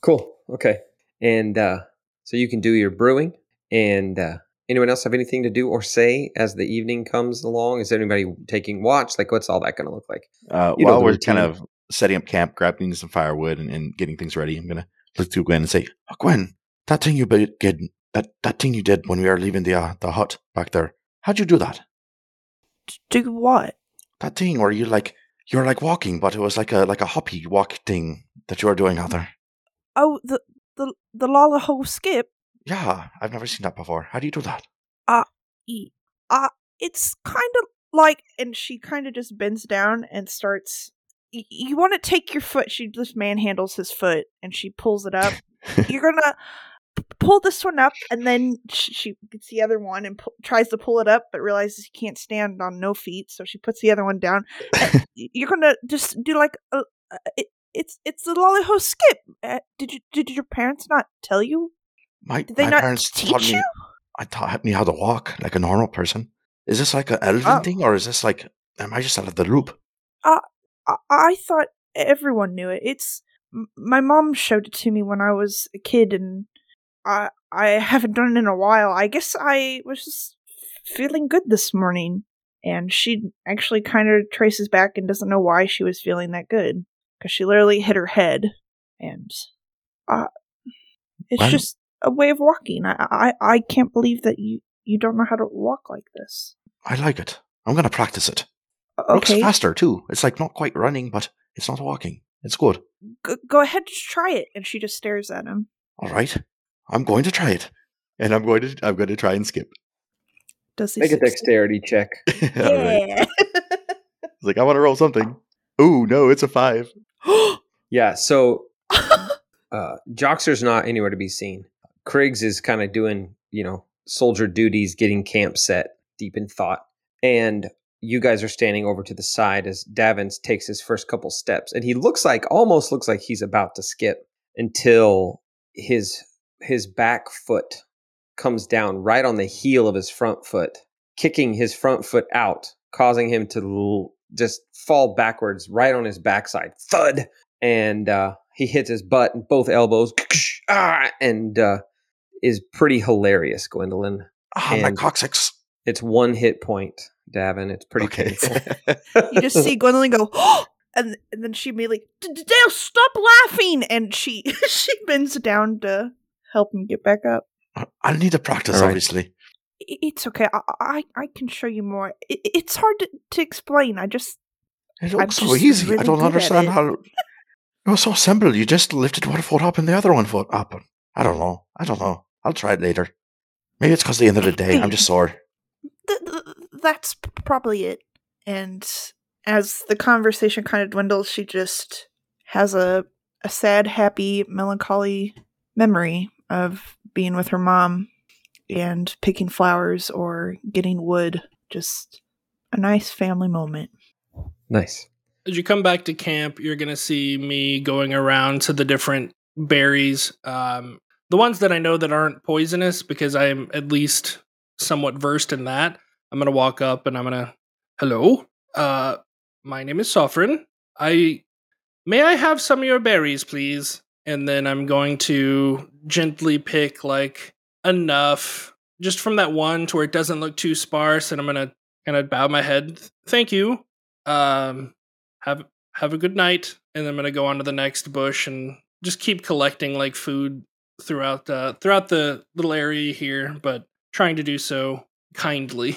cool okay. And uh, so you can do your brewing and uh, anyone else have anything to do or say as the evening comes along is anybody taking watch like what's all that going to look like Uh, You know while the we're kind of setting up camp, grabbing some firewood, and, and getting things ready, I'm gonna look to Gwen and say, oh, "Gwen, that thing you did, that that thing you did when we were leaving the uh, the hut back there, how'd you do that? Do what? That thing where you like you were like walking, but it was like a like a hoppy walk thing that you were doing out there. Oh, the the the Lalaho skip. Yeah, I've never seen that before. How do you do that? E- Uh, it's kind of like, and she kind of just bends down and starts. y- You want to take your foot? She just manhandles his foot and she pulls it up. You're gonna p- pull this one up, and then sh- she gets the other one and pu- tries to pull it up, but realizes he can't stand on no feet, so she puts the other one down. You're gonna just do like a. a it, it's it's the lollyho skip. Uh, did you did your parents not tell you? My Did they my not parents teach taught me. you? I taught me how to walk like a normal person. Is this like an elven Oh. thing, or is this like am I just out of the loop? I, I thought everyone knew it. It's my mom showed it to me when I was a kid, and I I haven't done it in a while. I guess I was just feeling good this morning, and she actually kind of traces back and doesn't know why she was feeling that good because she literally hit her head, and uh, it's Well- just a way of walking. I, I I can't believe that you you don't know how to walk like this. I like it. I'm gonna practice it. Looks Okay, faster too. It's like not quite running, but it's not walking. It's good. go, go ahead, just try it. And she just stares at him. All right, I'm going to try it, and I'm going to I'm going to try and skip. Does he Make a succeed? dexterity check. All right. Yeah. It's like I want to roll something. Ooh, no, it's a five. Yeah, so uh Joxer's not anywhere to be seen. Kriggs is kind of doing, you know, soldier duties, getting camp set, deep in thought. And you guys are standing over to the side as Davins takes his first couple steps. And he looks like almost looks like he's about to skip until his his back foot comes down right on the heel of his front foot, kicking his front foot out, causing him to l- just fall backwards right on his backside. Thud! And uh, he hits his butt and both elbows, ah, and uh, is pretty hilarious, Gwendolyn. Ah, my And- coccyx. It's one hit point, Davin. It's pretty Okay. painful. you just see Gwendolyn go, and and then she immediately, "D- D- Dale, stop laughing, and she she bends down to help him get back up. I need to practice, All right. obviously. It's okay. I I, I can show you more. I- it's hard to, to explain. I just It I'm looks so just easy. I don't understand it. how. It was so simple. You just lifted one foot up and the other one foot up. I don't know. I don't know. I'll try it later. Maybe it's because the end of the day. I'm just sore. th- th- that's probably it. And as the conversation kind of dwindles, she just has a a sad, happy, melancholy memory of being with her mom and picking flowers or getting wood. Just a nice family moment. nice. As you come back to camp, you're gonna see me going around to the different berries. Um, the ones that I know that aren't poisonous, because I'm at least somewhat versed in that. I'm gonna walk up and I'm gonna, hello, uh, my name is Sovereign. I may I have some of your berries, please? And then I'm going to gently pick like enough, just from that one to where it doesn't look too sparse, and I'm gonna kind of bow my head. Thank you. Um, have have a good night and i'm to go on to the next bush and just keep collecting like food throughout uh throughout the little area here but trying to do so kindly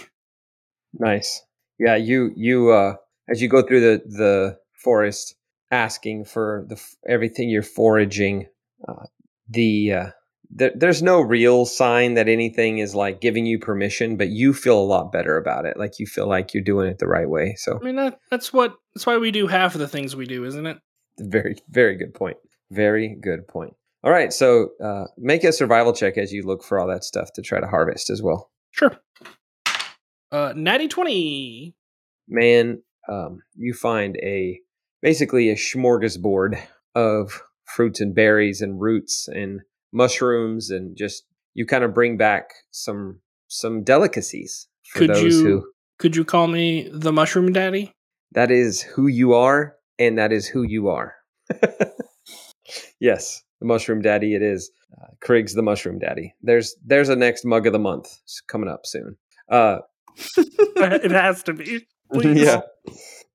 Nice. Yeah, you you uh as you go through the the forest asking for the everything you're foraging uh the uh there, there's no real sign that anything is like giving you permission, but you feel a lot better about it. Like you feel like you're doing it the right way. So i mean that that's what that's why we do half of the things we do isn't it very very good point. Very good point. All right, so uh make a survival check as you look for all that stuff to try to harvest as well. sure uh natty 20 man, um, you find a basically a smorgasbord of fruits and berries and roots and mushrooms and just you kind of bring back some some delicacies for Could those you- who could you call me the mushroom daddy that is who you are and that is who you are. yes, the mushroom daddy it is. Uh, Kriggs the mushroom daddy. There's there's a next mug of the month It's coming up soon. Uh it has to be Please. yeah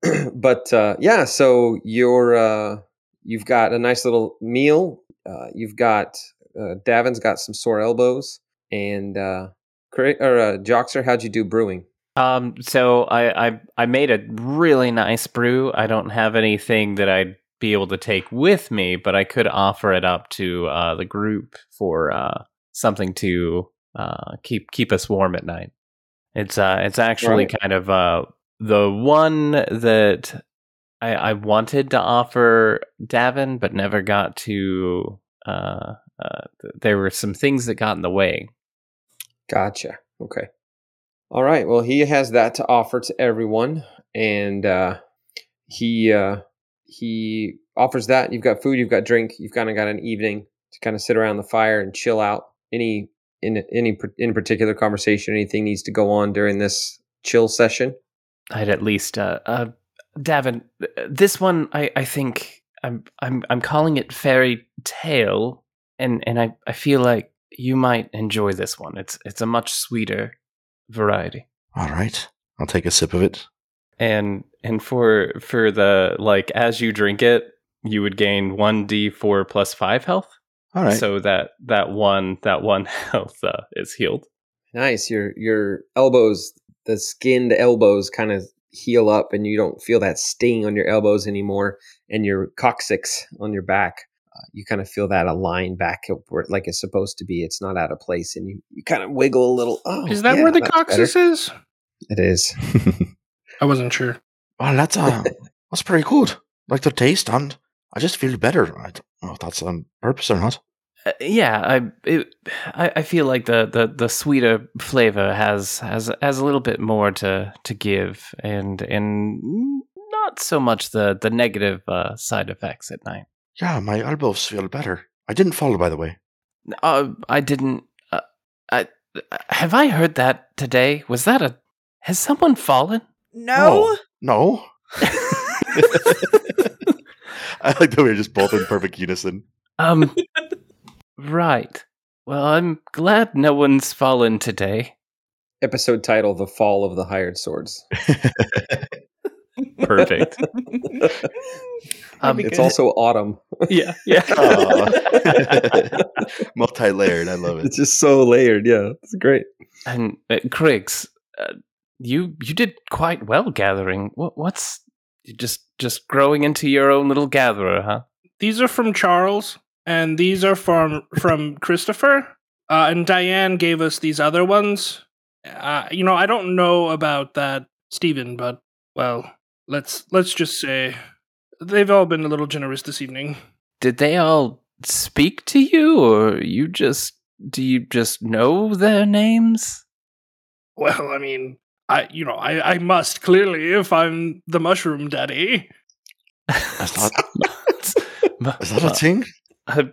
but uh yeah so you're uh you've got a nice little meal uh you've got uh davin's got some sore elbows and uh Cra- or uh joxer how'd you do brewing Um, so I, I I made a really nice brew. I don't have anything that I'd be able to take with me, but I could offer it up to uh, the group for uh, something to uh, keep keep us warm at night. It's uh it's actually Right. kind of uh the one that I, I wanted to offer Davin, but never got to. Uh, uh, there were some things that got in the way. gotcha okay all right well he has that to offer to everyone and uh he uh he offers that you've got food you've got drink you've kind of got an evening to kind of sit around the fire and chill out any in any in particular conversation anything needs to go on during this chill session I'd at least uh, uh Davin this one I I think I'm I'm I'm calling it fairy tale and and I I feel like you might enjoy this one. It's it's a much sweeter variety. All right. I'll take a sip of it. And and for for the like as you drink it, you would gain 1d4 plus 5 health. All right. So that that one that one health uh, is healed. nice your your elbows the skinned elbows kind of heal up and you don't feel that sting on your elbows anymore and your coccyx on your back uh, you kind of feel that align back up where, like it's supposed to be. It's not out of place, and you, you kind of wiggle a little. Oh, is that yeah, where the coccyx better. is? It is. I wasn't sure. well, that's uh, that's pretty good. Like the taste, and I just feel better. I don't know if that's on purpose or not. Uh, yeah, I, it, I I feel like the, the, the sweeter flavor has has has a little bit more to, to give, and and not so much the the negative uh, side effects at night. Yeah, my elbows feel better. I didn't fall, by the way. Uh, I didn't. Uh, I have I heard that today. Was that a? Has someone fallen? No. No. I like that we are just both in perfect unison. Um. right. Well, I'm glad no one's fallen today. Episode title: The Fall of the Hired Swords. Perfect. Um, it's also autumn. yeah, yeah. Multi layered. I love it. It's just so layered. Yeah, it's great. And uh, Kriggs, uh, you you did quite well gathering. What, what's just just growing into your own little gatherer, huh? These are from Charles, and these are from from Christopher. Uh, and Diane gave us these other ones. Uh, you know, I don't know about that, Stephen, but well, let's let's just say they've all been a little generous this evening. Did they all speak to you, or you just do you just know their names? Well, I mean, I you know, I I must clearly if I'm the mushroom daddy. That's is that a thing? Uh,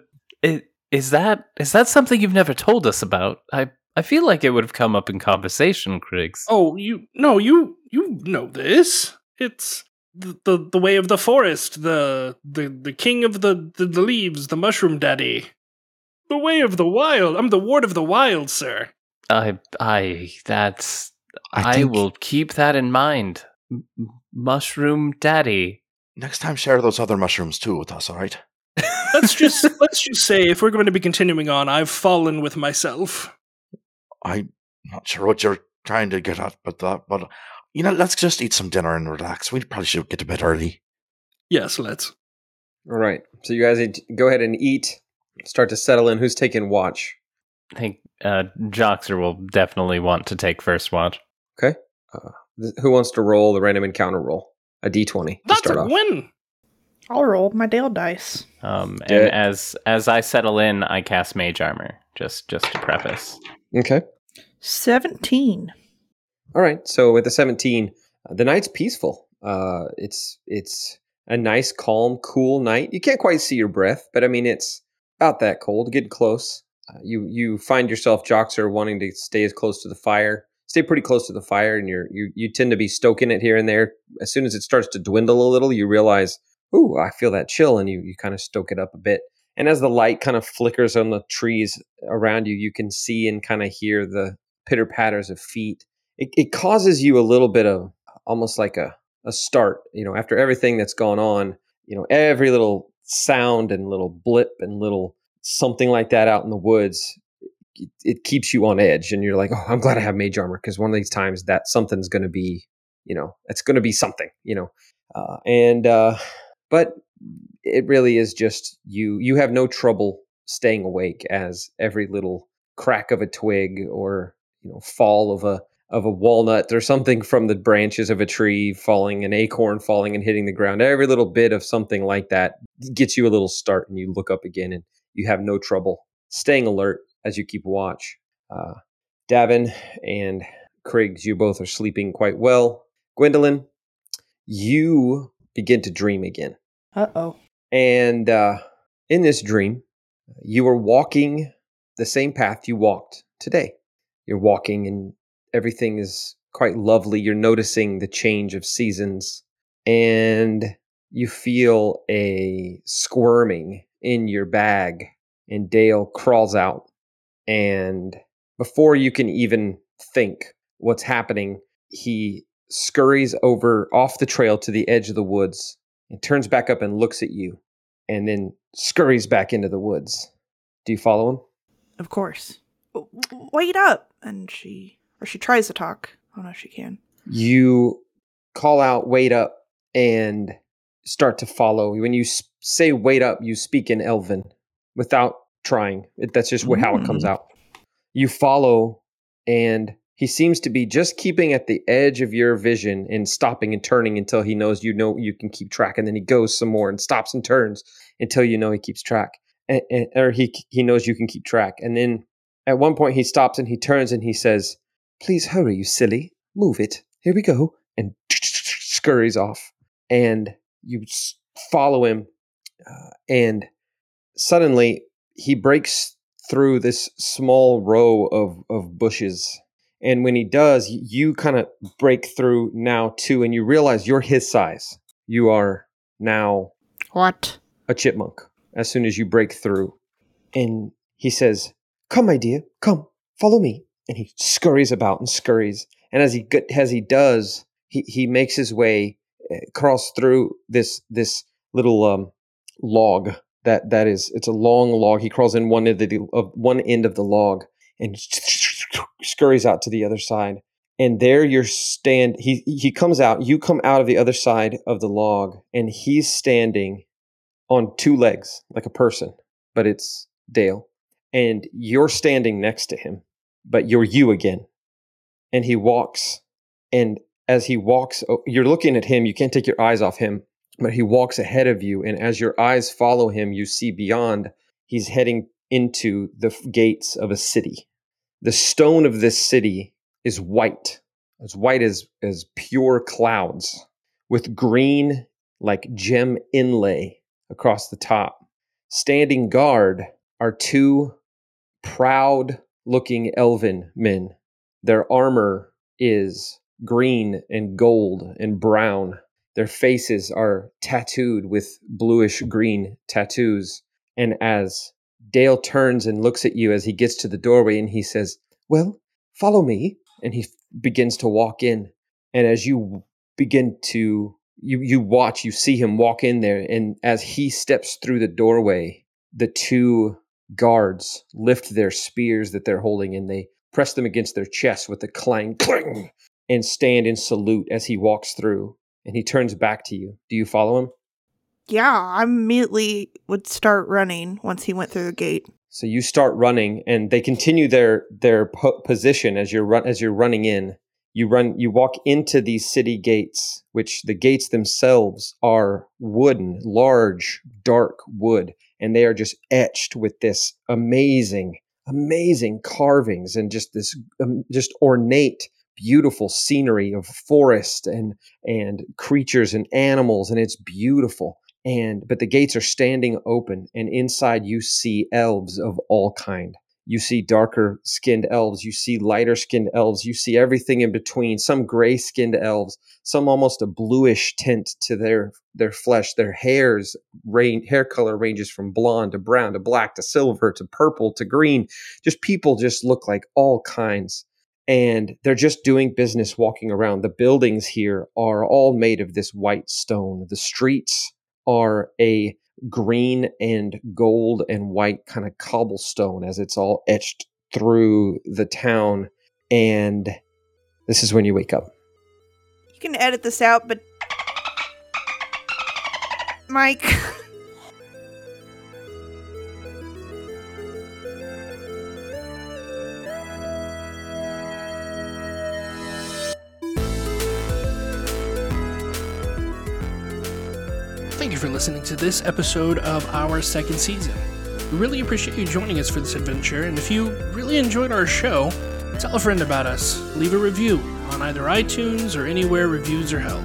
i- is that is that something you've never told us about? I I feel like it would have come up in conversation, Kriggs. Oh, you no, you you know this. It's the the, the way of the forest, the the the king of the, the the leaves, the mushroom daddy. The way of the wild. I'm the ward of the wild, sir. I I that's I I, will keep that in mind. M- m- Mushroom Daddy. Next time, share those other mushrooms too with us, all right? Let's just let's just say if we're going to be continuing on, I've fallen with myself. I'm not sure what you're trying to get at, but that, but you know, let's just eat some dinner and relax. We probably should get to bed early. Yes, let's. All right. So you guys need to go ahead and eat. Start to settle in. Who's taking watch? I think uh, Joxer will definitely want to take first watch. Okay. Uh, th- who wants to roll the random encounter roll? A d20 That's start a off. win. I'll roll my Dale dice. Um, Yeah. and as as I settle in, I cast Mage Armor. Just just to preface. Okay. 17. All right. So with the 17, uh, the night's peaceful. Uh, it's it's a nice, calm, cool night. You can't quite see your breath, but I mean it's about that cold, getting close. Uh, you you find yourself Joxer wanting to stay as close to the fire, stay pretty close to the fire, and you're you you tend to be stoking it here and there. As soon as it starts to dwindle a little, you realize, ooh, I feel that chill, and you you kind of stoke it up a bit. And as the light kind of flickers on the trees around you, you can see and kind of hear the pitter patters of feet. It, it causes you a little bit of almost like a, a start, you know, after everything that's gone on, you know, every little sound and little blip and little something like that out in the woods, it, it keeps you on edge. And you're like, oh, I'm glad I have mage armor because one of these times that something's going to be, you know, it's going to be something, you know. Uh, and, uh, but it really is just you, you have no trouble staying awake as every little crack of a twig or, you know, fall of a, of a walnut or something from the branches of a tree falling, an acorn falling and hitting the ground. Every little bit of something like that gets you a little start, and you look up again, and you have no trouble staying alert as you keep watch. Uh, Davin and Kriggs, you both are sleeping quite well. Gwendolyn, you begin to dream again. Uh oh. And uh, in this dream, you are walking the same path you walked today. You're walking, and everything is quite lovely. You're noticing the change of seasons, and you feel a squirming in your bag. And Dale crawls out, and before you can even think what's happening, he scurries over off the trail to the edge of the woods and turns back up and looks at you and then scurries back into the woods. Do you follow him? Of course. Wait up. And she, or she tries to talk. I don't know if she can. You call out, wait up, and start to follow. When you say "wait up," you speak in Elven without trying. It, that's just what, how it comes Mm. out. You follow, and he seems to be just keeping at the edge of your vision and stopping and turning until he knows you know you can keep track, and then he goes some more and stops and turns until you know he keeps track, and, and- or he he knows you can keep track, and then at one point he stops and he turns and he says, "Please hurry, you silly! Move it! Here we go!" and scurries off, and you follow him, uh, and suddenly he breaks through this small row of of bushes. And when he does, you kind of break through now too, and you realize you're his size. You are now What? a chipmunk as soon as you break through. And he says, Come, my dear, come, follow me. And he scurries about and scurries. And as he as he does, he, he makes his way uh, across through this this little um, log that that is it's a long log. He crawls in one end of the of one end of the log and scurries out to the other side. And there you're stand he he comes out, you come out of the other side of the log, and he's standing on two legs like a person, but it's Dale. And you're standing next to him, but you're you again. And he walks, and as he walks, oh, you're looking at him, you can't take your eyes off him, but he walks ahead of you. And as your eyes follow him, you see beyond, he's heading into the gates of a city. The stone of this city is white, as white as, as pure clouds, with green, like gem inlay across the top. Standing guard are two proud looking elven men. Their armor is green and gold and brown. Their faces are tattooed with bluish green tattoos. And as Dale turns and looks at you as he gets to the doorway and he says, Well, follow me. And he begins to walk in. And as you begin to you you watch you see him walk in there and as he steps through the doorway the two guards lift their spears that they're holding and they press them against their chests with a clang clang and stand in salute as he walks through and he turns back to you. Do you follow him? Yeah, I immediately would start running once he went through the gate. so you start running and they continue their their po- position as you're run as you're running in. You run you walk into these city gates which the gates themselves are wooden large dark wood and they are just etched with this amazing amazing carvings and just this um, just ornate beautiful scenery of forest and and creatures and animals and it's beautiful. And but the gates are standing open and inside you see elves of all kind. You see darker skinned elves you see lighter skinned elves you see everything in between some gray skinned elves some almost a bluish tint to their their flesh. Their hairs rain, hair color ranges from blonde to brown to black to silver to purple to green. Just people just look like all kinds and they're just doing business walking around. The buildings here are all made of this white stone. The streets are a green and gold and white kind of cobblestone as it's all etched through the town. And this is when you wake up. You can edit this out, but Mike. listening to this episode of our second season. We really appreciate you joining us for this adventure, and if you really enjoyed our show, tell a friend about us. Leave a review on either iTunes or anywhere reviews are held.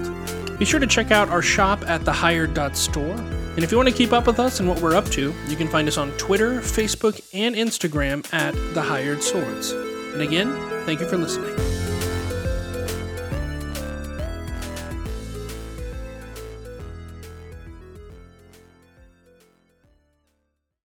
Be sure to check out our shop at thehired.store. And if you want to keep up with us and what we're up to, you can find us on Twitter, Facebook, and Instagram at The Hired Swords. And again, thank you for listening.